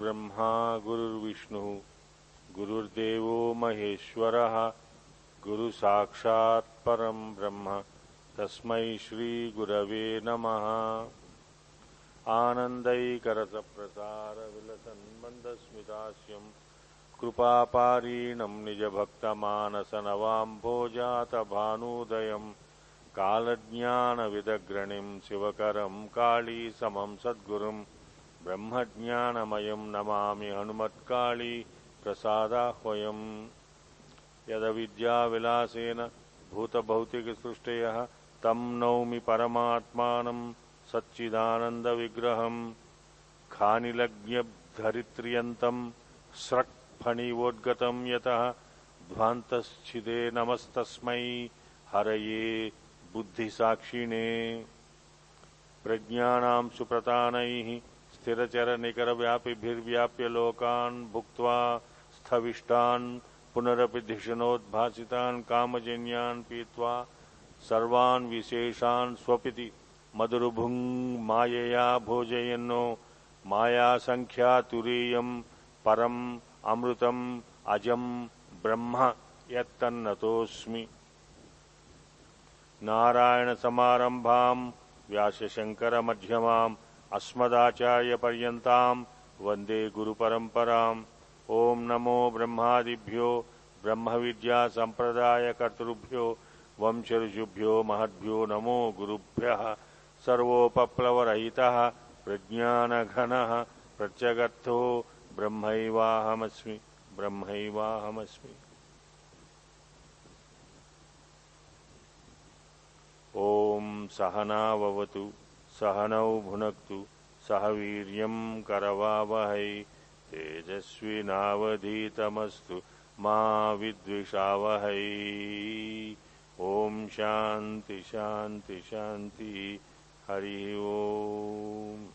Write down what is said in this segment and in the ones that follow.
गुरुर्ब्रह्मा गुरुर्विष्णुः, गुरुर्देवो महेश्वरः गुरुसाक्षात् परं ब्रह्म, तस्मै श्रीगुरवे नमः। आनन्दैकरसप्रसारविलसन्मन्दस्मितास्यं कृपापारीणं निजभक्तमानसनवाम्भोजातभानूदयं, कालज्ञानविदग्रणिं शिवकरं काळीसमं सद्गुरुं ब्रह्मज्ञानमयं नमामि हनुमत्काळी प्रसादाह्वयम्। यदविद्याविलासेन भूतभौतिकसृष्टयः तं नौमि परमात्मानं सच्चिदानन्दविग्रहम्। खानिलज्ञधरित्र्यन्तं स्रक्फणिवोद्गतं यतः ध्वान्तश्चिदे नमस्तस्मै हरये बुद्धिसाक्षिणे। प्रज्ञानां सुप्रतानैः स्थिरचरनिकरव्यापिभिर्व्याप्य लोकान् भुक्त्वा स्थविष्टान् पुनरपि धिषणोद्भासितान् कामजन्यान् पीत्वा सर्वान् विशेषान् स्वपिति। मधुरभुङ् मायया भोजयन्नो। मायासङ्ख्यातुरीयम् परम् अमृतम् अजम् ब्रह्म यत्तन्नतोऽस्मि। नारायणसमारम्भाम् व्यासशङ्करमध्यमाम् अस्मदाचार्यपर्यन्ताम् वंदे गुरुपरम्पराम्। ॐ नमो ब्रह्मादिभ्यो, ब्रह्मविद्यासम्प्रदायकर्तृभ्यो, वंशऋषिभ्यो, महद्भ्यो नमो गुरुभ्यः। सर्वोपप्लवरहितः, प्रज्ञानघनः, प्रत्यगर्थो ब्रह्मैवाहमस्मि ब्रह्मैवाहमस्मि। ॐ सहनाववतु सहनौ भुनक्तु सह वीर्यं करवावहै तेजस्विनावधीतमस्तु मा विद्विषावहै। ॐ शान्ति शान्ति शान्ति हरि ओम्।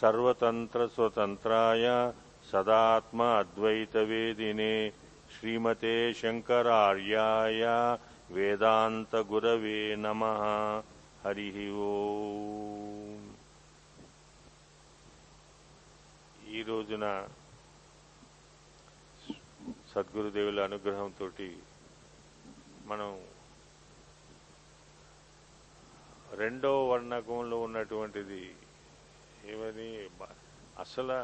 सर्वतन्त्रस्वतन्त्राय सदात्म अद्वैतवेदिने श्रीमते शङ्करार्याय वेदान्तगुरवे नमः हरिः ఓం ఈ రోజున సద్గురుదేవుల అనుగ్రహంతో మనం రెండో వర్ణకంలో ఉన్నటువంటిది ఏమని అసలు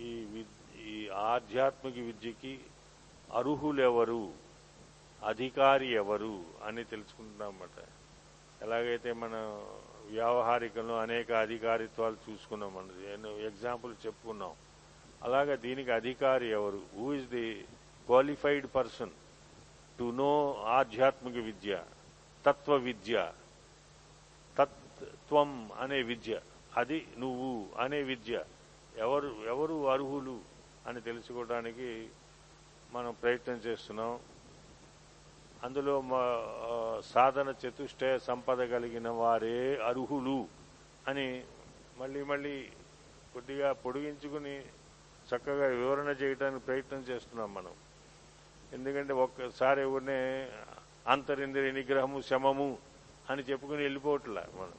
ఈ విద్ ఈ ఆధ్యాత్మిక విద్యకి అర్హులెవరు అధికారి ఎవరు అని తెలుసుకుంటున్నామన్నమాట ఎలాగైతే మనం వ్యావహారికంలో అనేక అధికారిత్వాలు చూసుకున్నాం అన్నది ఎగ్జాంపుల్ చెప్పుకున్నాం. అలాగా దీనికి అధికారి ఎవరు? Who is the qualified person to know ఆధ్యాత్మిక విద్య? తత్వ విద్య. తత్వం అనే విద్య. అది నువ్వు అనే విద్య. ఎవరు ఎవరు అర్హులు అని తెలుసుకోవడానికి మనం ప్రయత్నం చేస్తున్నాం. అందులో మా సాధన చతుష్టయ సంపద కలిగిన వారే అర్హులు అని మళ్ళీ మళ్ళీ కొద్దిగా పొడిగించుకుని చక్కగా వివరణ చేయడానికి ప్రయత్నం చేస్తున్నాం మనం. ఎందుకంటే ఒక్కసారి ఎవరినే అంతరింద్రియ నిగ్రహము శమము అని చెప్పుకుని వెళ్ళిపోవట్లా మనం.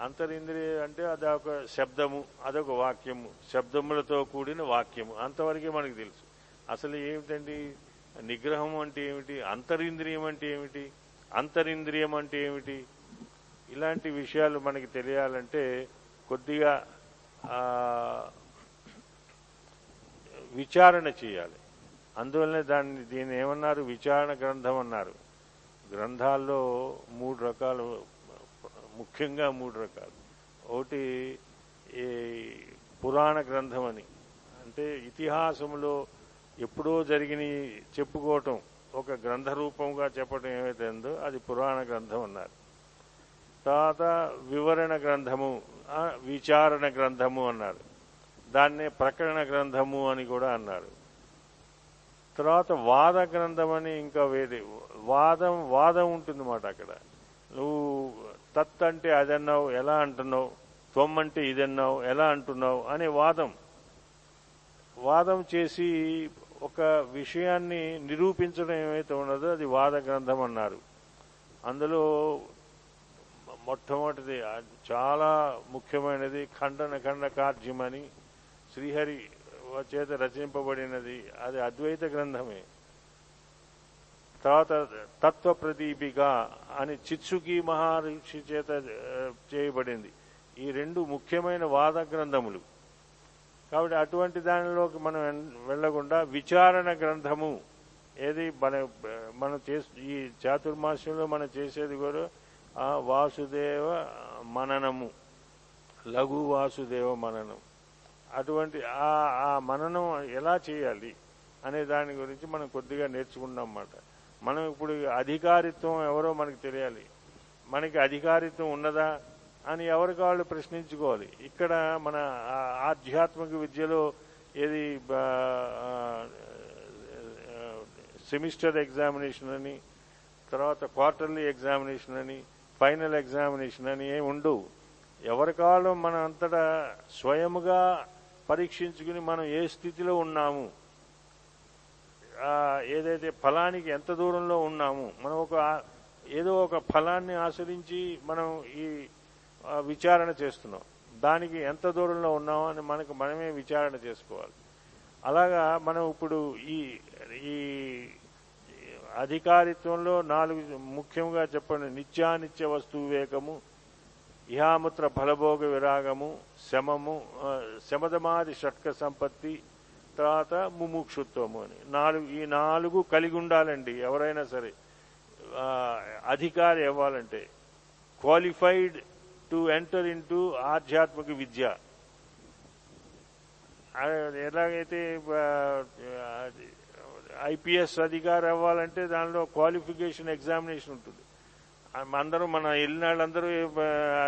అంతరింద్రియ అంటే అదొక శబ్దము అదొక వాక్యము శబ్దములతో కూడిన వాక్యము అంతవరకే మనకు తెలుసు. అసలు ఏమిటండి? నిగ్రహం అంటే ఏమిటి? అంతరింద్రియం అంటే ఏమిటి? అంతరింద్రియం అంటే ఏమిటి? ఇలాంటి విషయాలు మనకి తెలియాలంటే కొద్దిగా విచారణ చేయాలి. అందువల్లనే దాన్ని దీన్ని ఏమన్నారు? విచారణ గ్రంథం అన్నారు. గ్రంథాల్లో మూడు రకాలు ముఖ్యంగా మూడు రకాలు. ఒకటి ఈ పురాణ గ్రంథం అని. అంటే ఇతిహాసంలో ఎప్పుడో జరిగిన చెప్పుకోవటం ఒక గ్రంథ రూపంగా చెప్పడం ఏమైతే ఉందో అది పురాణ గ్రంథం అన్నారు. తర్వాత వివరణ గ్రంథము విచారణ గ్రంథము అన్నారు. దాన్నే ప్రకరణ గ్రంథము అని కూడా అన్నారు. తర్వాత వాద గ్రంథం అని ఇంకా వేరే వాదం వాదం ఉంటుందన్నమాట అక్కడ. నువ్వు తత్ అంటే అదన్నావు ఎలా అంటున్నావు త్వం అంటే ఇదన్నావు ఎలా అంటున్నావు అనే వాదం. వాదం చేసి ఒక విషయాన్ని నిరూపించడం ఏమైతే ఉన్నదో అది వాద గ్రంథం అన్నారు. అందులో మొట్టమొదటిది చాలా ముఖ్యమైనది ఖండన ఖండ కార్జ్యమని శ్రీహరి చేత రచింపబడినది. అది అద్వైత గ్రంథమే. తర్వాత తత్వ ప్రదీపిక అని చిత్సుకి మహర్షి చేత చేయబడింది. ఈ రెండు ముఖ్యమైన వాద గ్రంథములు. కాబట్టి అటువంటి దానిలోకి మనం వెళ్ళకుండా విచారణ గ్రంథము ఏది మన మనం చేసి ఈ చాతుర్మాస్యంలో మనం చేసేది కూడా ఆ వాసుదేవ మననము. లఘు వాసుదేవ మననం. అటువంటి ఆ ఆ మననం ఎలా చేయాలి అనే దాని గురించి మనం కొద్దిగా నేర్చుకున్నాం అన్నమాట మనం ఇప్పుడు అధికారిత్వం ఎవరో మనకు తెలియాలి. మనకి అధికారిత్వం ఉన్నదా? అని ఎవరికి వాళ్ళు ప్రశ్నించుకోవాలి. ఇక్కడ మన ఆధ్యాత్మిక విద్యలో ఏది సెమిస్టర్ ఎగ్జామినేషన్ అని తర్వాత క్వార్టర్లీ ఎగ్జామినేషన్ అని ఫైనల్ ఎగ్జామినేషన్ అని ఏమి ఉండవు. ఎవరికాళ్ళు మన అంతటా స్వయముగా పరీక్షించుకుని మనం ఏ స్థితిలో ఉన్నాము ఏదైతే ఫలానికి ఎంత దూరంలో ఉన్నాము మనం ఒక ఏదో ఒక ఫలాన్ని ఆశ్రయించి మనం ఈ విచారణ చేస్తున్నాం. దానికి ఎంత దూరంలో ఉన్నామో అని మనకు మనమే విచారణ చేసుకోవాలి. అలాగా మనం ఇప్పుడు ఈ ఈ అధికారిత్వంలో నాలుగు ముఖ్యంగా చెప్పండి నిత్యానిత్య వస్తు వివేకము ఇహాముత్ర ఫలభోగ విరాగము శమము శమదమాది షట్క సంపత్తి తర్వాత ముముక్షుత్వము అని. నాలుగు ఈ నాలుగు కలిగి ఉండాలండి ఎవరైనా సరే. అధికారి ఇవ్వాలంటే qualified to enter into ఆధ్యాత్మిక విద్య. ఎలాగైతే ఐపీఎస్ అధికారి అవ్వాలంటే దానిలో క్వాలిఫికేషన్ ఎగ్జామినేషన్ ఉంటుంది. అందరూ మన వెళ్ళిన వాళ్ళందరూ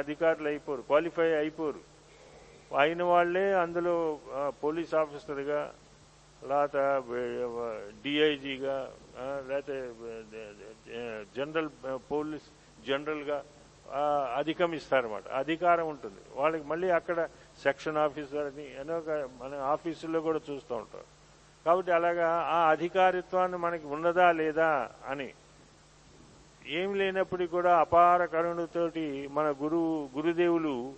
అధికారులు అయిపోరు క్వాలిఫై అయిపోరు. అయిన వాళ్ళే అందులో పోలీస్ ఆఫీసర్గా లేకపోతే డిఐజీగా లేకపోతే జనరల్ పోలీస్ జనరల్గా ఆ, అధిగమిస్తారన్నమాట. అధికారం ఉంటుంది. వాళ్ళకి మళ్ళీ అక్కడ సెక్షన్ ఆఫీసర్ అని అనేక మన ఆఫీసుల్లో కూడా చూస్తూ ఉంటారు. కాబట్టి అలాగా ఆ అధికారిత్వాన్ని మనకి ఉన్నదా లేదా అని ఏం లేనప్పటికీ కూడా అపార కరుణతోటి మన గురువు గురుదేవులు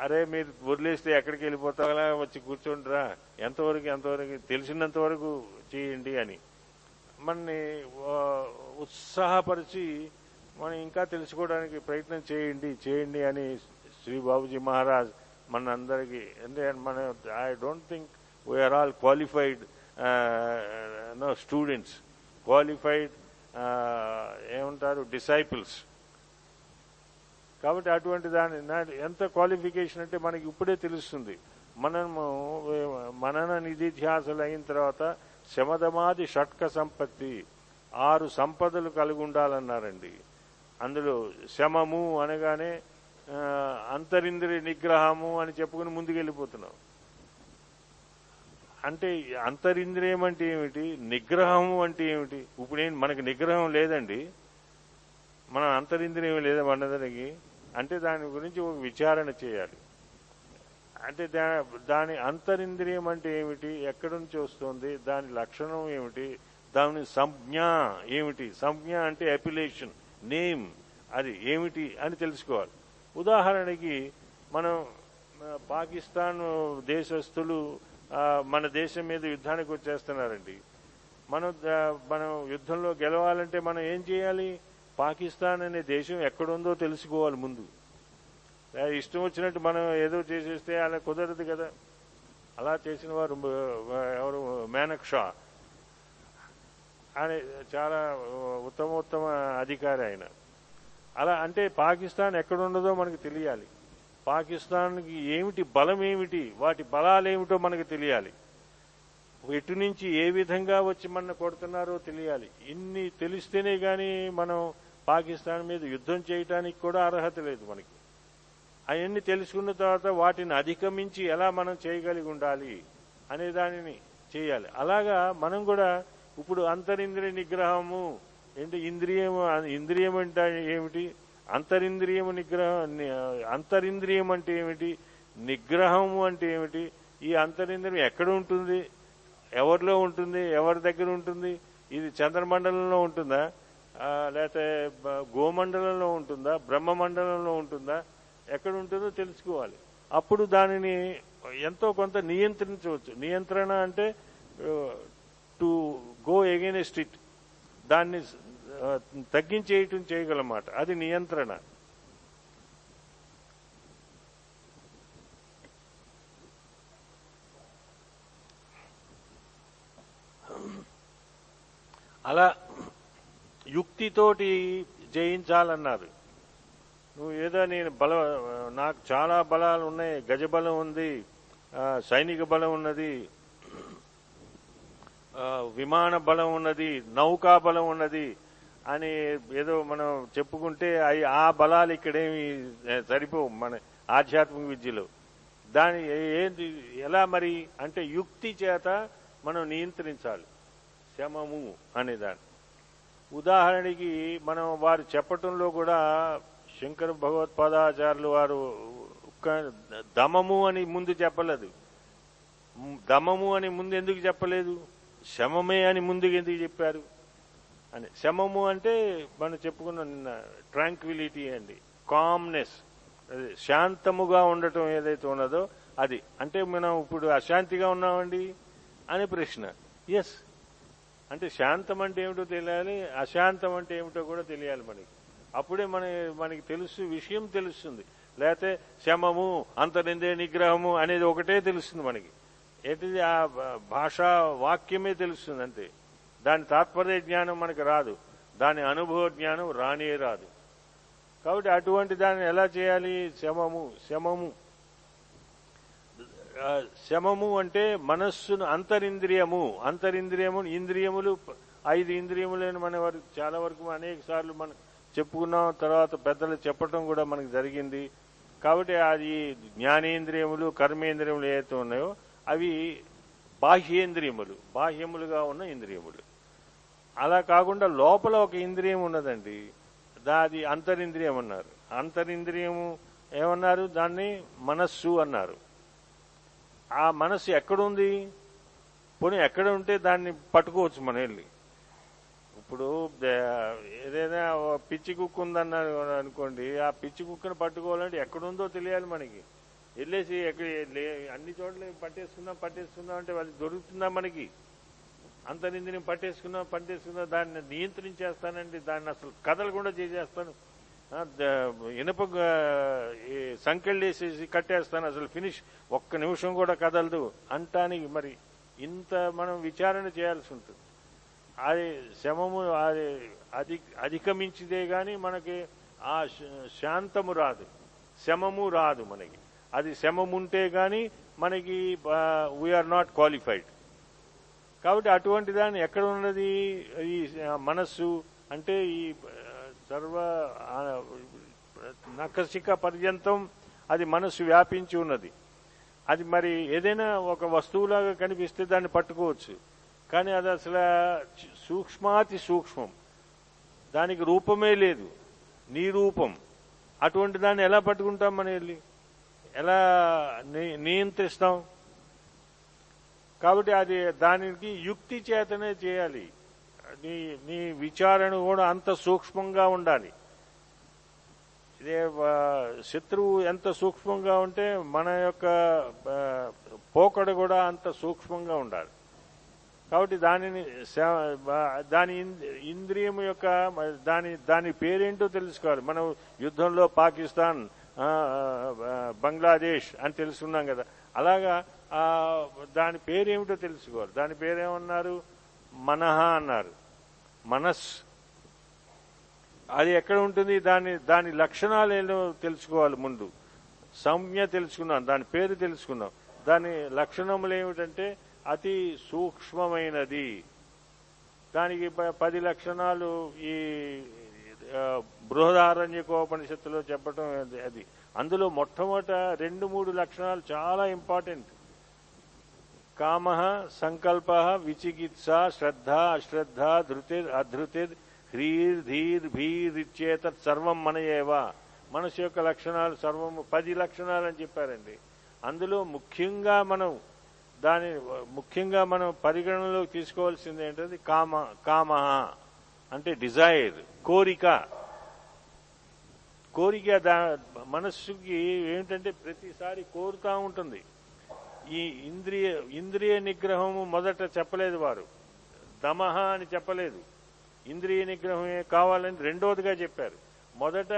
అరే మీరు వదిలేస్తే ఎక్కడికి వెళ్ళిపోతారా వచ్చి కూర్చుంటారా ఎంతవరకు ఎంతవరకు తెలిసినంత వరకు చేయండి అని. మనని ఉత్సాహపరిచి మనం ఇంకా తెలుసుకోవడానికి ప్రయత్నం చేయండి చేయండి అని శ్రీ బాబుజీ మహారాజ్ మన అందరికీ అంటే మన I don't think we are all qualified no students qualified ఏమంటారు డిసైపుల్స్ కాబట్టి అటువంటి దాని ఎంత క్వాలిఫికేషన్ అంటే మనకి ఇప్పుడే తెలుస్తుంది. మనము మనన నిధిధ్యాసలు అయిన తర్వాత శమదమాది షట్క సంపత్తి ఆరు సంపదలు కలిగి ఉండాలన్నారండి. అందులో శమము అనగానే అంతరింద్రియ నిగ్రహము అని చెప్పుకుని ముందుకెళ్ళిపోతున్నాం. అంటే అంతరింద్రియం అంటే ఏమిటి? నిగ్రహము అంటే ఏమిటి? ఇప్పుడు ఏం మనకి నిగ్రహం లేదండి. మన అంతరింద్రియం లేదా మనదానికి అంటే దాని గురించి ఒక విచారణ చేయాలి. అంటే దా దాని అంతరింద్రియం అంటే ఏమిటి? ఎక్కడి నుంచి వస్తుంది? దాని లక్షణం ఏమిటి? దాని సంజ్ఞ ఏమిటి? సంజ్ఞ అంటే అపిలేషన్. నేమ్ అది ఏమిటి అని తెలుసుకోవాలి. ఉదాహరణకి మనం పాకిస్తాన్ దేశస్తులు మన దేశం మీద యుద్ధానికి వచ్చేస్తున్నారండి. మనం మనం యుద్ధంలో గెలవాలంటే మనం ఏం చేయాలి? పాకిస్తాన్ అనే దేశం ఎక్కడుందో తెలుసుకోవాలి ముందు. ఇష్టం వచ్చినట్టు మనం ఏదో చేసేస్తే అలా కుదరదు కదా. అలా చేసిన వారు ఎవరు? మేనక్ షా. ఆయన చాలా ఉత్తమోత్తమ అధికారి ఆయన. అలా అంటే పాకిస్తాన్ ఎక్కడుండదో మనకు తెలియాలి. పాకిస్తాన్కి ఏమిటి బలం ఏమిటి వాటి బలాలేమిటో మనకు తెలియాలి. ఎటు నుంచి ఏ విధంగా వచ్చి మన కొడుతున్నారో తెలియాలి. ఇన్ని తెలిస్తేనే కానీ మనం పాకిస్తాన్ మీద యుద్ధం చేయటానికి కూడా అర్హత లేదు మనకి. అవన్నీ తెలుసుకున్న తర్వాత వాటిని అధిగమించి ఎలా మనం చేయగలిగి ఉండాలి అనే దానిని చేయాలి. అలాగా మనం కూడా ఇప్పుడు అంతరింద్రియ నిగ్రహము ఏంటి ఇంద్రియము ఇంద్రియం అంటే ఏమిటి? అంతరింద్రియం నిగ్రహం అంతరింద్రియం అంటే ఏమిటి? నిగ్రహము అంటే ఏమిటి? ఈ అంతరింద్రియం ఎక్కడ ఉంటుంది? ఎవరిలో ఉంటుంది? ఎవరి దగ్గర ఉంటుంది? ఇది చంద్రమండలంలో ఉంటుందా? లేకపోతే గోమండలంలో ఉంటుందా? బ్రహ్మమండలంలో ఉంటుందా? ఎక్కడ ఉంటుందో తెలుసుకోవాలి. అప్పుడు దానిని ఎంతో కొంత నియంత్రించవచ్చు. నియంత్రణ అంటే టు గో ఎగెనెస్ట్ ఇట్. దాన్ని తగ్గించేయటం చేయగలమాట. అది నియంత్రణ. అలా యుక్తితోటి జయించాలన్నారు. నువ్వు ఏదో నేను బల నాకు చాలా బలాలు ఉన్నాయి. గజబలం ఉంది. సైనిక బలం ఉన్నది. విమాన బలం ఉన్నది నౌకా బలం ఉన్నది అని ఏదో మనం చెప్పుకుంటే అవి ఆ బలాలు ఇక్కడేమి సరిపోవు మన ఆధ్యాత్మిక విద్యలో. దాని ఏంటి ఎలా మరి అంటే యుక్తి చేత మనం నియంత్రించాలి. శమము అనే దాన్ని ఉదాహరణకి మనం వారు చెప్పటంలో కూడా శంకర భగవత్పాదాచార్యులు వారు దమము అని ముందు చెప్పలేదు. దమము అని ముందు ఎందుకు చెప్పలేదు? శమమే అని ముందుకు ఎందుకు చెప్పారు? అని. శమము అంటే మనం చెప్పుకున్న నిన్న ట్రాంక్విలిటీ అండి. కామ్నెస్ శాంతముగా ఉండటం ఏదైతే ఉన్నదో అది. అంటే మనం ఇప్పుడు అశాంతిగా ఉన్నామండి? అని ప్రశ్న. ఎస్ అంటే శాంతం అంటే ఏమిటో తెలియాలి అశాంతం అంటే ఏమిటో కూడా తెలియాలి మనకి. అప్పుడే మన మనకి తెలుసు విషయం తెలుస్తుంది. లేకపోతే శమము అంతరిందే నిగ్రహము అనేది ఒకటే తెలుస్తుంది మనకి. ఏంటిది ఆ భాషా వాక్యమే తెలుస్తుంది అంతే దాని తాత్పర్య జ్ఞానం మనకు రాదు. దాని అనుభవ జ్ఞానం రానే రాదు. కాబట్టి అటువంటి దాన్ని ఎలా చేయాలి? శమము శమము. శమము అంటే మనస్సును అంతరింద్రియము. అంతరింద్రియము ఇంద్రియములు ఐదు ఇంద్రియములని మన వరకు చాలా వరకు అనేక సార్లు మనం చెప్పుకున్నాం. తర్వాత పెద్దలు చెప్పటం కూడా మనకు జరిగింది. కాబట్టి అది జ్ఞానేంద్రియములు కర్మేంద్రియములు ఏవైతే ఉన్నాయో అవి బాహ్యేంద్రియములు. బాహ్యములుగా ఉన్న ఇంద్రియములు. అలా కాకుండా లోపల ఒక ఇంద్రియం ఉన్నదండి. దాది అంతరింద్రియం అన్నారు. అంతరింద్రియము ఏమన్నారు? దాన్ని మనస్సు అన్నారు. ఆ మనస్సు ఎక్కడుంది? పోనీ ఎక్కడ ఉంటే దాన్ని పట్టుకోవచ్చు మనం వెళ్ళి. ఇప్పుడు ఏదైనా పిచ్చి కుక్క ఉందన్నారు అనుకోండి ఆ పిచ్చి కుక్కను పట్టుకోవాలంటే ఎక్కడుందో తెలియాలి మనకి. వెళ్ళేసి ఎక్కడ లే- అన్ని చోట్ల పట్టేసుకుందాం పట్టేసుకుందాం అంటే అది దొరుకుతుందా మనకి? అంత నిందిని పట్టేసుకున్నా పట్టేసుకున్నా దాన్ని నియంత్రించేస్తానండి దాన్ని అసలు కదలకుండా చేసేస్తాను. ఇనుప సంకెళ్ళేసేసి కట్టేస్తాను అసలు ఫినిష్ ఒక్క నిమిషం కూడా కదలదు అంటానికి మరి ఇంత మనం విచారణ చేయాల్సి ఉంటుంది. అది శమము అది అధి అధిగమించిదే కానీ మనకి ఆ శ- శాంతము రాదు శమము రాదు మనకి. అది శమం ఉంటే కానీ మనకి వీఆర్ నాట్ క్వాలిఫైడ్ కాబట్టి అటువంటి దాన్ని ఎక్కడ ఉన్నది? ఈ మనస్సు అంటే ఈ సర్వ నకసిక పర్యంతం అది మనస్సు వ్యాపించి ఉన్నది. అది మరి ఏదైనా ఒక వస్తువులాగా కనిపిస్తే దాన్ని పట్టుకోవచ్చు. కానీ అది అసలు సూక్ష్మాతి సూక్ష్మం. దానికి రూపమే లేదు. నీ రూపం అటువంటి దాన్ని ఎలా పట్టుకుంటాం మనం వెళ్ళి ఎలా ని- నియంత్రిస్తాం? కాబట్టి అది దానికి యుక్తి చేతనే చేయాలి. నీ నీ విచారణ కూడా అంత సూక్ష్మంగా ఉండాలి. ఇదే శత్రువు ఎంత సూక్ష్మంగా ఉంటే మన యొక్క పోకడ కూడా అంత సూక్ష్మంగా ఉండాలి. కాబట్టి దానిని దాని ఇన్- ఇంద్రియం యొక్క దాని దాని పేరేంటో తెలుసుకోవాలి. మనం యుద్ధంలో పాకిస్తాన్ బంగ్లాదేశ్ అని తెలుసుకున్నాం కదా. అలాగా దాని పేరేమిటో తెలుసుకోవాలి. దాని పేరేమన్నారు? మనహ అన్నారు. మనస్. అది ఎక్కడ ఉంటుంది? దాని దాని లక్షణాలు ఏంటో తెలుసుకోవాలి ముందు. సంజ్ఞ తెలుసుకున్నాం. దాని పేరు తెలుసుకున్నాం. దాని లక్షణములు ఏమిటంటే అతి సూక్ష్మమైనది. దానికి పది లక్షణాలు ఈ బృహదారణ్యకోపనిషత్తులో చెప్పటం అది- అది. అందులో మొట్టమొదట రెండు మూడు లక్షణాలు చాలా ఇంపార్టెంట్. కామ సంకల్ప విచికిత్స శ్రద్ధ అశ్రద్ధ ధృతిర్ అధృతిర్ హ్రీర్ ధీర్ భీరిచ్చేత సర్వం మనయేవా. మనసు యొక్క లక్షణాలు సర్వం పది లక్షణాలు అని చెప్పారండి. అందులో ముఖ్యంగా మనం దాని ముఖ్యంగా మనం పరిగణనలోకి తీసుకోవాల్సింది ఏంటది కామ కామ. అంటే డిజైర్ కోరిక. కోరిక దా మనస్సుకి ఏమిటంటే ప్రతిసారి కోరుతా ఉంటుంది. ఈ ఇంద్రియ ఇంద్రియ నిగ్రహము మొదట చెప్పలేదు వారు. దమహ అని చెప్పలేదు. ఇంద్రియ నిగ్రహమే కావాలని రెండోదిగా చెప్పారు. మొదట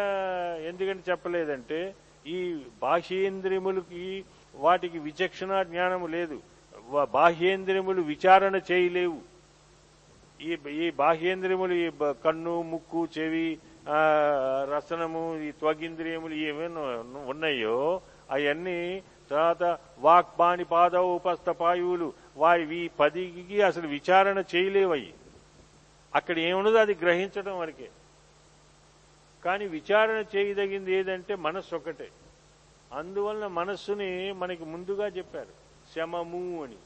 ఎందుకని చెప్పలేదంటే ఈ బాహ్యేంద్రియములకి వాటికి విచక్షణ జ్ఞానము లేదు. బాహ్యేంద్రియములు విచారణ చేయలేవు. ఈ ఈ బాహ్యేంద్రియములు ఈ కన్ను ముక్కు చెవి రసనము ఈ త్వగింద్రియములు ఏమైనా ఉన్నాయో అవన్నీ తర్వాత వాక్పాణి పాద ఉపస్థ పాయువులు. వారి ఈ పదికి అసలు విచారణ చేయలేవయ్యి అక్కడ ఏమున్నదో అది గ్రహించడం వరకే. కానీ విచారణ చేయదగింది ఏదంటే మనస్సు ఒకటే అందువలన మనస్సుని మనకి ముందుగా చెప్పారు. శమము అని.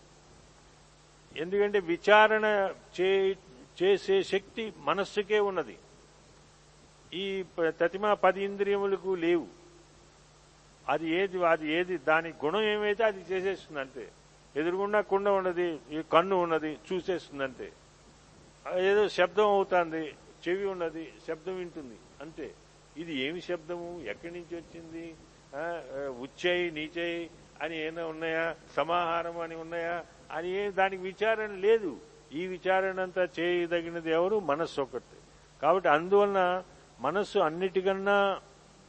ఎందుకంటే విచారణ చే చేసే శక్తి మనస్సుకే ఉన్నది. ఈ ప- పది ఇంద్రియములకు లేవు. అది ఏది అది ఏది దాని గుణం ఏమైతే అది చేసేస్తుంది అంతే. ఎదురుగుండా కుండ ఉన్నది ఈ కన్ను ఉన్నది చూసేస్తుంది అంతే. ఏదో శబ్దం అవుతుంది చెవి ఉన్నది శబ్దం వింటుంది అంతే. ఇది ఏమి శబ్దము? ఎక్కడి నుంచి వచ్చింది? ఉచ్చై నీచై అని ఏమైనా ఉన్నాయా? సమాహారం అని ఉన్నాయా? అని దానికి విచారణ లేదు. ఈ విచారణ అంతా చేయదగినది ఎవరు? మనస్సు ఒకటి. కాబట్టి అందువలన మనస్సు అన్నిటికన్నా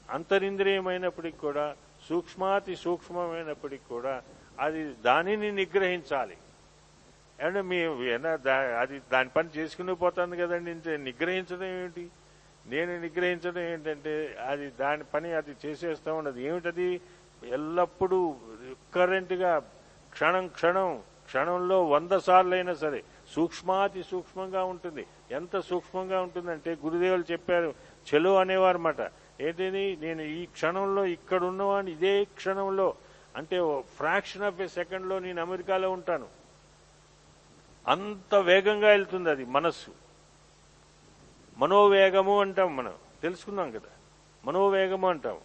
అంతరింద్రియమైనప్పటికి కూడా సూక్ష్మాతి సూక్ష్మమైనప్పటికి కూడా అది దానిని నిగ్రహించాలి. ఏమంటే మీ అది దాని పని చేసుకుని పోతుంది కదండి. నిగ్రహించడం ఏమిటి? నేను నిగ్రహించడం ఏంటంటే అది దాని పని అది చేసేస్తూ ఉన్నది. ఏమిటది? ఎల్లప్పుడూ కరెంట్గా క్షణం క్షణం క్షణంలో వంద సార్లు అయినా సరే సూక్ష్మాతి సూక్ష్మంగా ఉంటుంది. ఎంత సూక్ష్మంగా ఉంటుందంటే గురుదేవులు చెప్పారు చెలో అనేవారన్నమాట. ఏంటిది? నేను ఈ క్షణంలో ఇక్కడ ఉన్నవాడిని ఇదే క్షణంలో. అంటే ఫ్రాక్షన్ ఆఫ్ ఏ సెకండ్లో నేను అమెరికాలో ఉంటాను. అంత వేగంగా వెళ్తుంది అది మనస్సు. మనోవేగము అంటాం మనం. తెలుసుకున్నాం కదా? మనోవేగము అంటాం.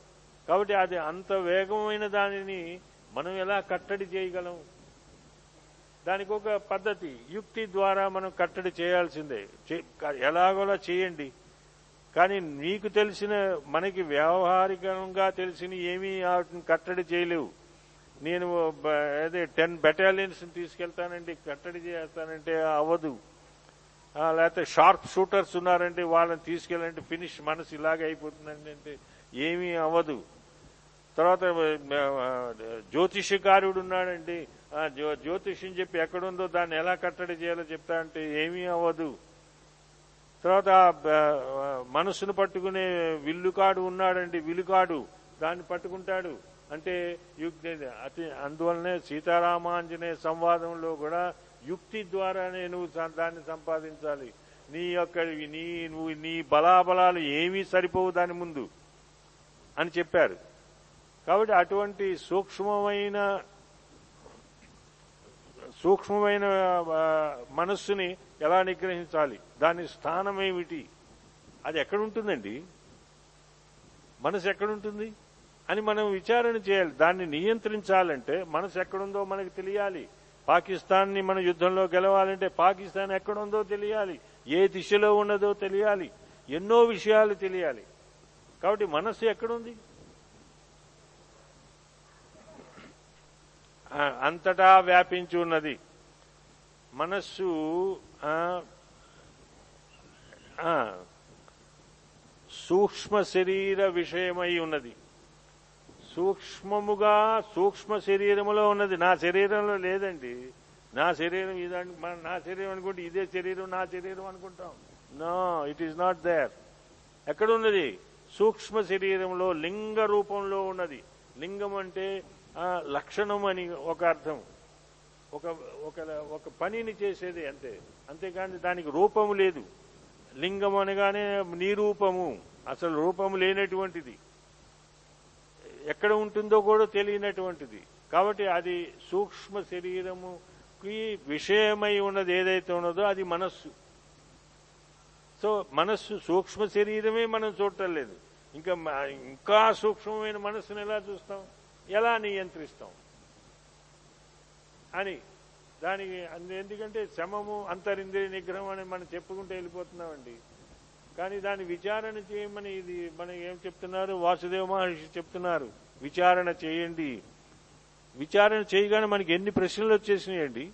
కాబట్టి అది అంత వేగమైన దానిని మనం ఎలా కట్టడి చేయగలం? దానికి ఒక పద్ధతి. యుక్తి ద్వారా మనం కట్టడి చేయాల్సిందే. ఎలాగోలా చేయండి. కానీ నీకు తెలిసిన మనకి వ్యావహారికంగా తెలిసిన ఏమీ వాటిని కట్టడి చేయలేవు. నేను అదే టెన్ బెటాలియన్స్ తీసుకెళ్తానండి కట్టడి చేస్తానంటే అవ్వదు. లేకపోతే షార్ప్ షూటర్స్ ఉన్నారంటే వాళ్ళని తీసుకెళ్ళంటే ఫినిష్ మనసు ఇలాగే అయిపోతుందండి అంటే ఏమీ అవ్వదు. తర్వాత జ్యోతిషకారుడు ఉన్నాడండి. ఆ, జ్యో- జ్యోతిష్యం చెప్పి ఎక్కడుందో దాన్ని ఎలా కట్టడి చేయాలో చెప్తా అంటే ఏమీ అవ్వదు. తర్వాత మనసును పట్టుకునే విల్లుకాడు ఉన్నాడండి విలుకాడు. దాన్ని పట్టుకుంటాడు. అంటే యుక్తి అతి అందువల్లనే సీతారామాంజనేయ సంవాదంలో కూడా యుక్తి ద్వారానే నువ్వు దాన్ని సంపాదించాలి. నీ యొక్క నీ నువ్వు నీ బలాబలాలు ఏమీ సరిపోవు దాని ముందు అని చెప్పారు. కాబట్టి అటువంటి సూక్ష్మమైన సూక్ష్మమైన మనస్సుని ఎలా నిగ్రహించాలి? దాని స్థానం ఏమిటి? అది ఎక్కడుంటుందండి? మనసు ఎక్కడుంటుంది? అని మనం విచారణ చేయాలి. దాన్ని నియంత్రించాలంటే మనసు ఎక్కడుందో మనకు తెలియాలి. పాకిస్తాన్ని మన యుద్ధంలో గెలవాలంటే పాకిస్తాన్ ఎక్కడుందో తెలియాలి. ఏ దిశలో ఉన్నదో తెలియాలి. ఎన్నో విషయాలు తెలియాలి. కాబట్టి మనస్సు ఎక్కడుంది? అంతటా వ్యాపించి ఉన్నది. మనస్సు సూక్ష్మ శరీర విషయమై ఉన్నది. సూక్ష్మముగా సూక్ష్మ శరీరములో ఉన్నది. నా శరీరంలో లేదండి. నా శరీరం ఇదని మన నా శరీరం అనుకుంటే ఇదే శరీరం నా శరీరం అనుకుంటాం. No it is not there ఎక్కడ ఉన్నది సూక్ష్మ శరీరంలో లింగ రూపంలో ఉన్నది. లింగం అంటే లక్షణం అని ఒక అర్థం. ఒక ఒక ఒక పనిని చేసేది అంతే. అంతేకాని దానికి రూపము లేదు. లింగం అనగానే నీరూపము. అసలు రూపము లేనటువంటిది. ఎక్కడ ఉంటుందో కూడా తెలియనటువంటిది. కాబట్టి అది సూక్ష్మ శరీరముకి విషయమై ఉన్నది ఏదైతే ఉన్నదో అది మనస్సు. సో మనస్సు సూక్ష్మ శరీరమే మనం చూడటం లేదు. ఇంకా ఇంకా సూక్ష్మమైన మనస్సును ఎలా చూస్తాం? ఎలా నియంత్రిస్తాం? అని దానికి అందు- ఎందుకంటే శమము అంతరింద్రియ నిగ్రహం అని మనం చెప్పుకుంటూ వెళ్ళిపోతున్నామండి. కానీ దాన్ని విచారణ చేయమని ఇది మనం ఏం చెప్తున్నారు? వాసుదేవ మహర్షి చెప్తున్నారు. విచారణ చేయండి. విచారణ చేయగానే మనకి ఎన్ని ప్రశ్నలు వచ్చేసినాయండి?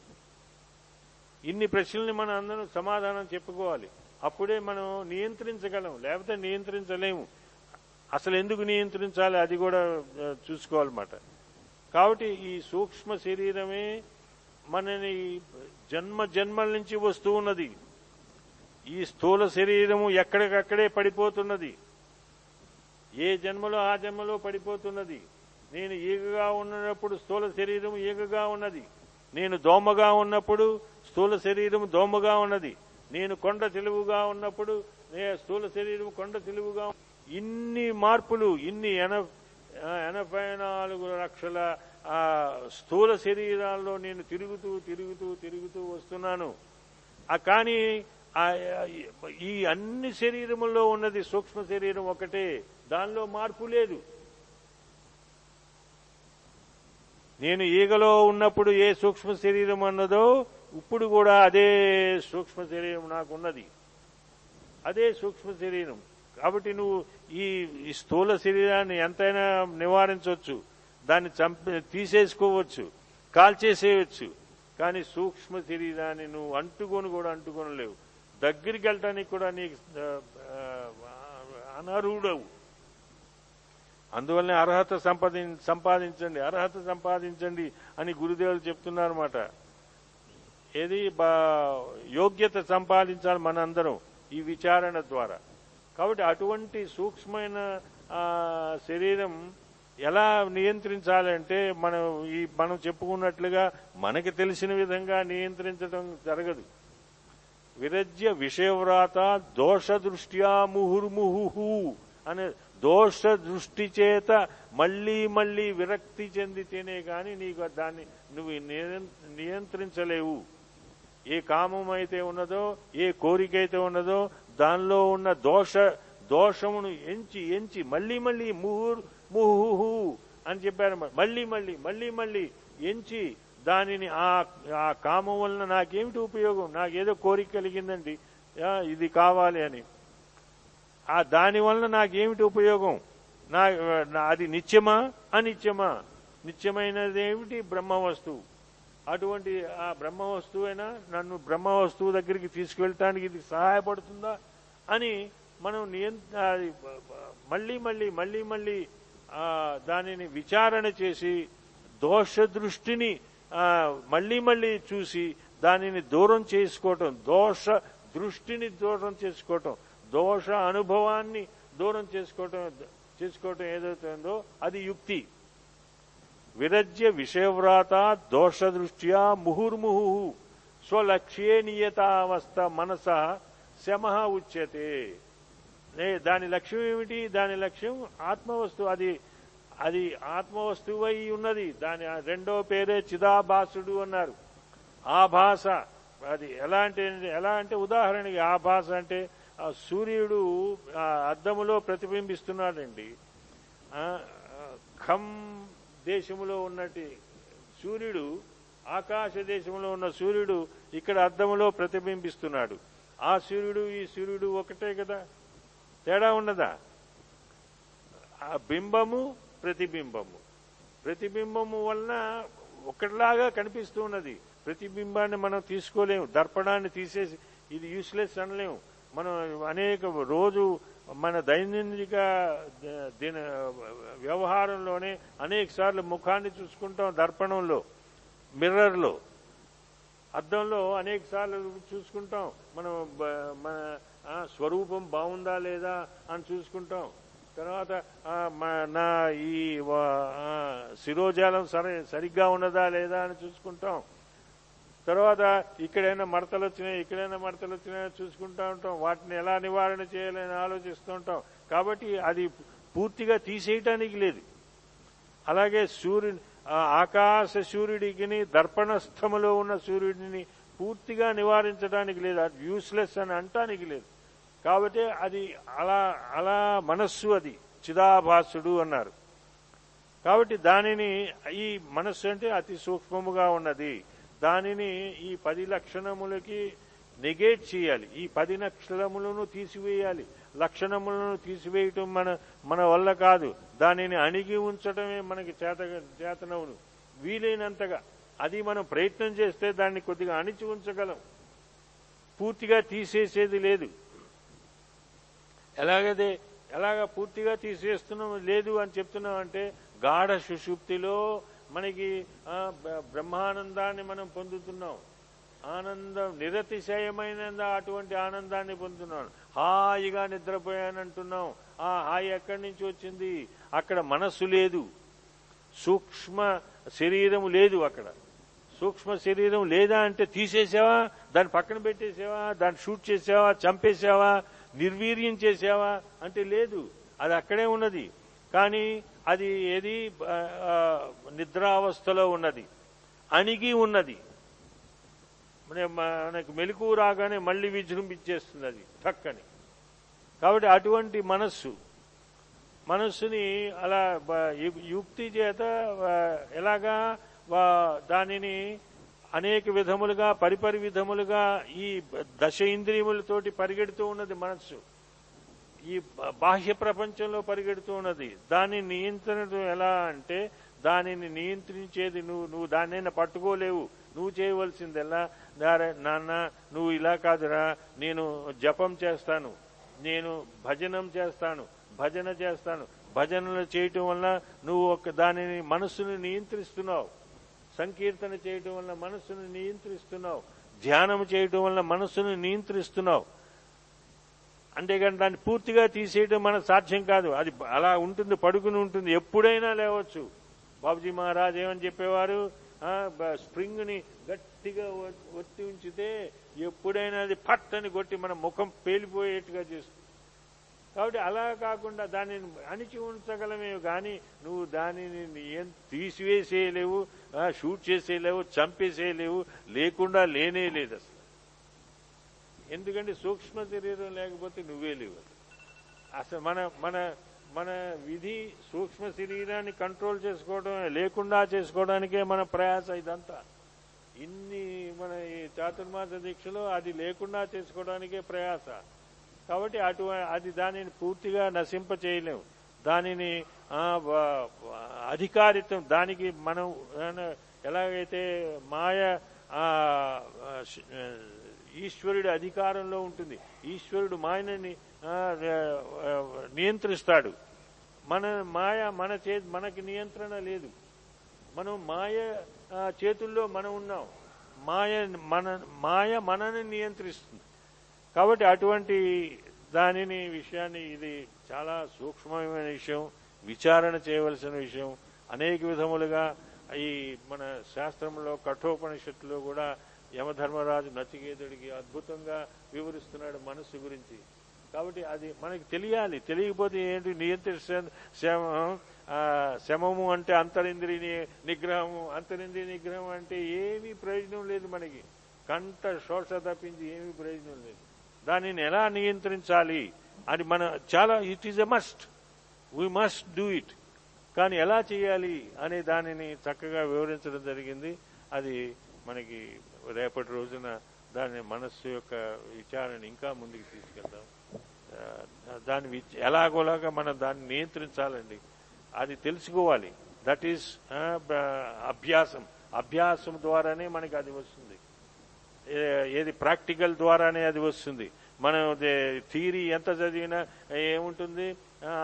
ఇన్ని ప్రశ్నల్ని మనం అందరం సమాధానం చెప్పుకోవాలి. అప్పుడే మనం నియంత్రించగలం. లేకపోతే నియంత్రించలేము. అసలు ఎందుకు నియంత్రించాలి? అది కూడా చూసుకోవాలన్నమాట. కాబట్టి ఈ సూక్ష్మ శరీరమే మనని జన్మ జన్మల నుంచి వస్తూ ఉన్నది. ఈ స్థూల శరీరము ఎక్కడికక్కడే పడిపోతున్నది. ఏ జన్మలో ఆ జన్మలో పడిపోతున్నది. నేను ఈగగా ఉన్నప్పుడు స్థూల శరీరం ఈగగా ఉన్నది. నేను దోమగా ఉన్నప్పుడు స్థూల శరీరం దోమగా ఉన్నది. నేను కొండ తెలువుగా ఉన్నప్పుడు నే స్థూల శరీరం కొండ తెలువుగా ఇన్ని మార్పులు ఇన్ని ఎన ఎనభై నాలుగు లక్షల స్థూల శరీరాల్లో నేను తిరుగుతూ తిరుగుతూ తిరుగుతూ వస్తున్నాను. కానీ ఈ అన్ని శరీరముల్లో ఉన్నది సూక్ష్మ శరీరం ఒకటే. దానిలో మార్పు లేదు. నేను ఈగలో ఉన్నప్పుడు ఏ సూక్ష్మ శరీరం అన్నదో ఇప్పుడు కూడా అదే సూక్ష్మ శరీరం నాకున్నది. అదే సూక్ష్మ శరీరం. కాబట్టి నువ్వు ఈ ఈ స్థూల శరీరాన్ని ఎంతైనా నివారించవచ్చు. దాన్ని చంపి తీసేసుకోవచ్చు. కాల్చేసేయచ్చు. కానీ సూక్ష్మ శరీరాన్ని నువ్వు అంటుకొని కూడా అంటుకొని లేవు దగ్గరికి వెళ్ళటానికి కూడా నీకు అనర్హుడవు. అందువల్లనే అర్హత సంపాది సంపాదించండి. అర్హత సంపాదించండి అని గురుదేవులు చెప్తున్నారన్నమాట. ఏది బా- యోగ్యత సంపాదించాలి మనందరం ఈ విచారణ ద్వారా. కాబట్టి అటువంటి సూక్ష్మమైన శరీరం ఎలా నియంత్రించాలంటే మనం ఈ మనం చెప్పుకున్నట్లుగా మనకి తెలిసిన విధంగా నియంత్రించడం జరగదు. విరజ్య విషయవ్రాత దోష దృష్ట్యా ముహుర్ముహు అనే దోష దృష్టి చేత మళ్ళీ మళ్ళీ విరక్తి చెందితేనే కానీ నీకు దాన్ని నువ్వు నియంత్రించలేవు. ఏ కామం అయితే ఉన్నదో ఏ కోరిక అయితే ఉన్నదో దానిలో ఉన్న దోష దోషమును ఎంచి ఎంచి మళ్ళీ మళ్ళీ ముహుర్ ముహుహు అని చెప్పారు. మళ్ళీ మళ్ళీ మళ్ళీ మళ్ళీ ఎంచి దానిని ఆ ఆ కామం వలన నాకేమిటి ఉపయోగం? నాకేదో కోరిక కలిగిందండి. ఇది కావాలి అని. ఆ దాని వలన నాకేమిటి ఉపయోగం? నా నా- అది నిత్యమా? అనిత్యమా? నిత్యమైనదేమిటి బ్రహ్మ వస్తువు? అటువంటి ఆ బ్రహ్మ వస్తువైనా నన్ను బ్రహ్మ వస్తువు దగ్గరికి తీసుకువెళ్ళటానికి ఇది సహాయపడుతుందా? అని మనం నియంత్ర మళ్ళీ మళ్ళీ మళ్ళీ మళ్ళీ దానిని విచారణ చేసి దోష దృష్టిని మళ్ళీ మళ్ళీ చూసి దానిని దూరం చేసుకోవటం దోష దృష్టిని దూరం చేసుకోవటం దోష అనుభవాన్ని దూరం చేసుకోవటం చేసుకోవటం ఏదైతుందో అది యుక్తి. విరజ్య విషయవ్రాత దోష దృష్ట్యా ముహుర్ముహు స్వలక్ష్యే నియతావస్థ మనస శమ ఉచ్యతే. దాని లక్ష్యం ఏమిటి? దాని లక్ష్యం ఆత్మవస్తువు అది అది ఆత్మవస్తువై ఉన్నది. దాని రెండో పేరే చిదాభాసుడు అన్నారు. ఆ భాష అది ఎలా అంటే ఎలా అంటే ఉదాహరణకి ఆ భాష అంటే ఆ సూర్యుడు ఆ అద్దములో ప్రతిబింబిస్తున్నాడండి. ఖం దేశములో ఉన్నటి సూర్యుడు ఆకాశ దేశంలో ఉన్న సూర్యుడు ఇక్కడ అద్దములో ప్రతిబింబిస్తున్నాడు. ఆ సూర్యుడు ఈ సూర్యుడు ఒకటే కదా. తేడా ఉన్నదా? ఆ బింబము ప్రతిబింబము. ప్రతిబింబము వలన ఒకటిలాగా కనిపిస్తూ ఉన్నది. ప్రతిబింబాన్ని మనం తీసుకోలేము. దర్పణాన్ని తీసేసి ఇది యూస్లెస్ అనలేము. మనం అనేక రోజు మన దైనందిక దిన వ్యవహారంలోనే అనేక సార్లు ముఖాన్ని చూసుకుంటాం దర్పణంలో మిర్రర్లో అద్దంలో అనేక సార్లు చూసుకుంటాం. మనం మన స్వరూపం బాగుందా లేదా అని చూసుకుంటాం. తర్వాత నా ఈ శిరోజాలం సరి సరిగ్గా ఉన్నదా లేదా అని చూసుకుంటాం. తర్వాత ఇక్కడైనా మడతలు వచ్చినాయి ఇక్కడైనా మడతలు వచ్చినాయో చూసుకుంటా ఉంటాం. వాటిని ఎలా నివారణ చేయాలని ఆలోచిస్తూ ఉంటాం. కాబట్టి అది పూర్తిగా తీసేయటానికి లేదు. అలాగే సూర్యుని ఆ ఆకాశ సూర్యుడికిని దర్పణస్థములో ఉన్న సూర్యుడిని పూర్తిగా నివారించడానికి లేదు. అది యూస్లెస్ అని అంటానికి లేదు. కాబట్టి అది అలా అలా మనస్సు అది చిదాభాసుడు అన్నారు. కాబట్టి దానిని ఈ మనస్సు అంటే అతి సూక్ష్మముగా ఉన్నది. దానిని ఈ పది లక్షణములకి నెగేట్ చేయాలి. ఈ పది లక్షణములను తీసివేయాలి. లక్షణములను తీసివేయటం మన మన వల్ల కాదు. దానిని అణిగి ఉంచడమే మనకి చేత చేతనవును. వీలైనంతగా అది మనం ప్రయత్నం చేస్తే దాన్ని కొద్దిగా అణిచి ఉంచగలం. పూర్తిగా తీసేసేది లేదు. ఎలాగదే ఎలాగ పూర్తిగా తీసేస్తున్నాం లేదు అని చెప్తున్నాం అంటే గాఢ సుషుప్తిలో మనకి బ్రహ్మానందాన్ని మనం పొందుతున్నాం. ఆనందం నిరతిశయమైన అటువంటి ఆనందాన్ని పొందుతున్నాం. హాయిగా నిద్రపోయానంటున్నాం ఆ హాయి ఎక్కడి నుంచి వచ్చింది? అక్కడ మనస్సు లేదు. సూక్ష్మ శరీరం లేదు అక్కడ. సూక్ష్మ శరీరం లేదా అంటే తీసేసావా? దాన్ని పక్కన పెట్టేసావా? దాన్ని షూట్ చేసావా? చంపేసావా? నిర్వీర్యం చేసావా? అంటే లేదు. అది అక్కడే ఉన్నది. కానీ అది ఏది? నిద్రావస్థలో ఉన్నది. అణిగి ఉన్నది. మన మనకు మెలకు రాగానే మళ్ళీ విజృంభించేస్తుంది అది చక్కని కాబట్టి అటువంటి మనస్సు మనస్సుని అలా యుక్తి చేత ఎలాగా దానిని అనేక విధములుగా పరిపరి విధములుగా ఈ దశ ఇంద్రియములతోటి పరిగెడుతూ ఉన్నది మనస్సు. ఈ బాహ్య ప్రపంచంలో పరిగెడుతూ ఉన్నది. దాన్ని నియంత్రణ ఎలా అంటే దానిని నియంత్రించేది నువ్వు నువ్వు దాన్నైనా పట్టుకోలేవు. నువ్వు చేయవలసిందల్లా "నారా- నాన్న నువ్వు ఇలా కాదురా. నేను జపం చేస్తాను. నేను భజనం చేస్తాను. భజన చేస్తాను. భజనలు చేయటం వల్ల నువ్వు ఒక దానిని మనస్సును నియంత్రిస్తున్నావు. సంకీర్తన చేయటం వల్ల మనస్సును నియంత్రిస్తున్నావు. ధ్యానం చేయటం వల్ల మనస్సును నియంత్రిస్తున్నావు. అంతేగాని దాన్ని పూర్తిగా తీసేయడం మనకు సాధ్యం కాదు. అది అలా ఉంటుంది పడుకుని ఉంటుంది. ఎప్పుడైనా లేవచ్చు. బాబుజీ మహారాజ్ ఏమని చెప్పేవారు? స్ప్రింగ్ని గట్టిగా ఒత్తి ఉంచితే ఎప్పుడైనా అది పట్టని కొట్టి మన ముఖం పేలిపోయేట్టుగా చేస్తుంది. కాబట్టి అలా కాకుండా దానిని అణిచి ఉంచగలమే కానీ నువ్వు దానిని ఏం తీసివేసేయలేవు షూట్ చేసేయలేవు చంపేసేయలేవు లేకుండా లేనే లేదు అసలు. ఎందుకంటే సూక్ష్మ శరీరం లేకపోతే నువ్వే లేవు. అసలు మన మన మన విధి సూక్ష్మ శరీరాన్ని కంట్రోల్ చేసుకోవడం లేకుండా చేసుకోవడానికే మన ప్రయాస ఇదంతా. ఇన్ని మన ఈ చాతుర్మాస దీక్షలో అది లేకుండా చేసుకోవడానికే ప్రయాస. కాబట్టి అటు అది దానిని పూర్తిగా నశింప చేయలేము. దానిని అధికారిత్వం దానికి మనం ఎలాగైతే మాయ ఈశ్వరుడి అధికారంలో ఉంటుంది. ఈశ్వరుడు మాయనని నియంత్రిస్తాడు. మన మాయ మన చే మనకి నియంత్రణ లేదు. మనం మాయ చేతుల్లో మనం ఉన్నాం. మాయ మన మాయ మనని నియంత్రిస్తుంది. కాబట్టి అటువంటి దానిని విషయాన్ని ఇది చాలా సూక్ష్మమైన విషయం విచారణ చేయవలసిన విషయం అనేక విధములుగా ఈ మన శాస్త్రంలో కఠోపనిషత్తులో కూడా యమధర్మరాజు నచికేతుడికి అద్భుతంగా వివరిస్తున్నాడు మనస్సు గురించి. కాబట్టి అది మనకి తెలియాలి. తెలియకపోతే ఏంటి? నియంత్రిస్తే శమ- శమము అంటే అంతరింద్రియ నిగ్రహము. అంతరింద్రియ నిగ్రహం అంటే ఏమీ ప్రయోజనం లేదు మనకి. కంట శోష తప్పించి ఏమీ ప్రయోజనం లేదు. దానిని ఎలా నియంత్రించాలి? అని మన చాలా it is a must we must do it కానీ ఎలా చేయాలి అనే దానిని చక్కగా వివరించడం జరిగింది. అది మనకి రేపటి రోజున దాని మనస్సు యొక్క విచారణ ఇంకా ముందుకు తీసుకెళ్దాం. దాన్ని దాని ఎలాగోలాగా మనం దాన్ని నియంత్రించాలండి. అది తెలుసుకోవాలి. దట్ ఈస్ అభ్యాసం. అభ్యాసం ద్వారానే మనకి అది వస్తుంది. ఏది ప్రాక్టికల్ ద్వారానే అది వస్తుంది. మనం థీరీ ఎంత చదివినా ఏముంటుంది?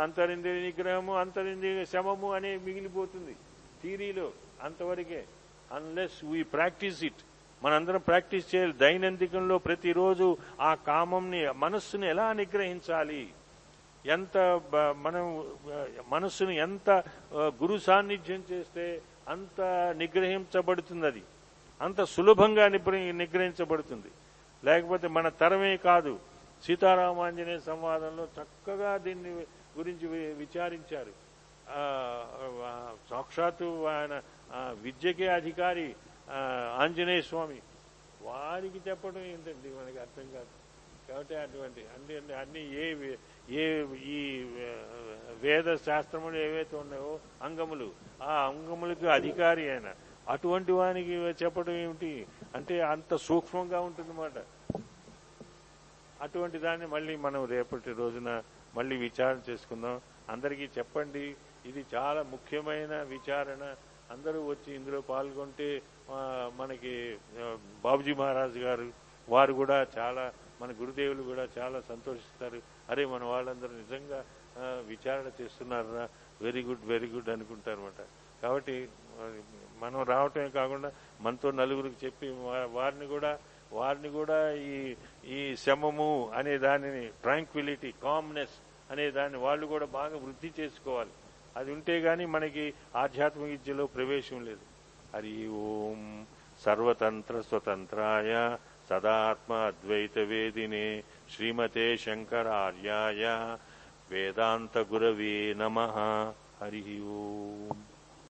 అంతరింద్రియ నిగ్రహము అంతరింద్రియ శమము అనే మిగిలిపోతుంది. థీరీలో అంతవరకే. అన్లెస్ వీ ప్రాక్టీస్ ఇట్ మనందరం ప్రాక్టీస్ చేయాలి. దైనందికంలో ప్రతిరోజు ఆ కామంని మనస్సుని ఎలా నిగ్రహించాలి? ఎంత మనం మనస్సును ఎంత గురు సాన్నిధ్యం చేస్తే అంత నిగ్రహించబడుతుంది అది అంత సులభంగా నిగ్రహించబడుతుంది. లేకపోతే మన తరమే కాదు. సీతారామాంజనేయ సంవాదంలో చక్కగా దీన్ని గురించి వి- విచారించారు. సాక్షాత్తు ఆయన విద్యకే అధికారి ఆంజనేయ స్వామి. వారికి చెప్పడం ఏంటండి మనకి అర్థం కాదు. కాబట్టి అటువంటి అన్ని అన్ని ఏ వే- ఏ ఈ వేద శాస్త్రములు ఏవైతే ఉన్నాయో అంగములు ఆ అంగములకు అధికారి ఆయన. అటువంటి వానికి చెప్పడం ఏమిటి? అంటే అంత సూక్ష్మంగా ఉంటుందన్నమాట. అటువంటి దాన్ని మళ్ళీ మనం రేపటి రోజున మళ్ళీ విచారణ చేసుకుందాం. అందరికీ చెప్పండి. ఇది చాలా ముఖ్యమైన విచారణ. అందరూ వచ్చి ఇందులో పాల్గొంటే మనకి బాబుజీ మహారాజ్ గారు వారు కూడా చాలా మన గురుదేవులు కూడా చాలా సంతోషిస్తారు. అరే మన వాళ్ళందరూ నిజంగా విచారణ చేస్తున్నారా? వెరీ గుడ్ వెరీ గుడ్ అనుకుంటారు అనమాట కాబట్టి మనం రావటమే కాకుండా మనతో నలుగురికి చెప్పి వారిని కూడా వారిని కూడా ఈ ఈ శమము అనే దానిని ట్రాంక్విలిటీ కామ్నెస్ అనే దాన్ని వాళ్ళు కూడా బాగా వృద్ధి చేసుకోవాలి. అది ఉంటే కానీ మనకి ఆధ్యాత్మిక విద్యలో ప్రవేశం లేదు. హరి ఓం సర్వతంత్ర స్వతంత్రాయ సదాత్మ అద్వైత వేదినే శ్రీమతే శంకరార్యాయ వేదాంత గురవే నమ. హరి ఓం.